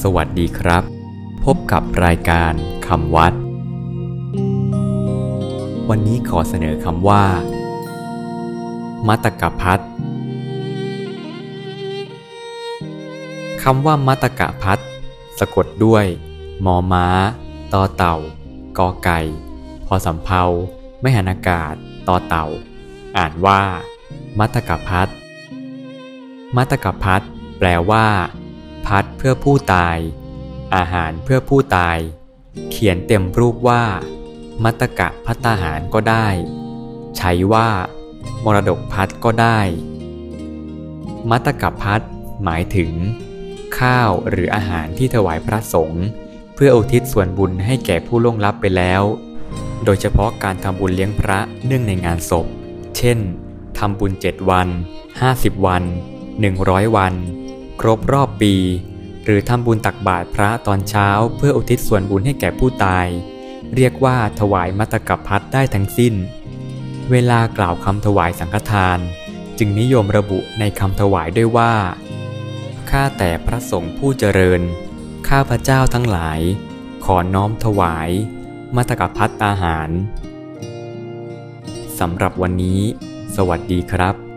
สวัสดีครับ พบกับรายการคำวัด วันนี้ขอเสนอคำว่า มัตตกพัทคำว่ามัตตกพัทสะกดด้วย มอม้าตอเต่ากอไก่ พอสำเพาไม่หันอากาศต่อเต่า อ่านว่า มัตตกพัทมัตตกพัทแปลว่า เพื่อผู้ตาย อาหารเพื่อผู้ตาย เขียนเต็มรูปว่า มัตกะพัตาหารก็ได้ ใช้ว่า มรดกพัดก็ได้ มัตตกะพัดหมายถึง ข้าวหรืออาหารที่ถวายพระสงฆ์เพื่ออุทิศส่วนบุญให้แก่ผู้ล่วงลับไปแล้ว โดยเฉพาะการทำบุญเลี้ยงพระเนื่องในงานศพ เช่นทำบุญ 7 วัน 50 วัน 100 วัน ครบรอบปี หรือทำบุญตักบาตรพระตอนเช้า เพื่ออุทิศส่วนบุญให้แก่ผู้ตาย เรียกว่าถวายมัตตกพัดได้ทั้งสิ้น เวลากล่าวคำถวายสังฆทาน จึงนิยมระบุในคำถวายด้วยว่าข้าแต่พระสงฆ์ผู้เจริญ ข้าพระเจ้าทั้งหลาย ขอน้อมถวาย มัตตกพัดอาหารสำหรับวันนี้ สวัสดีครับ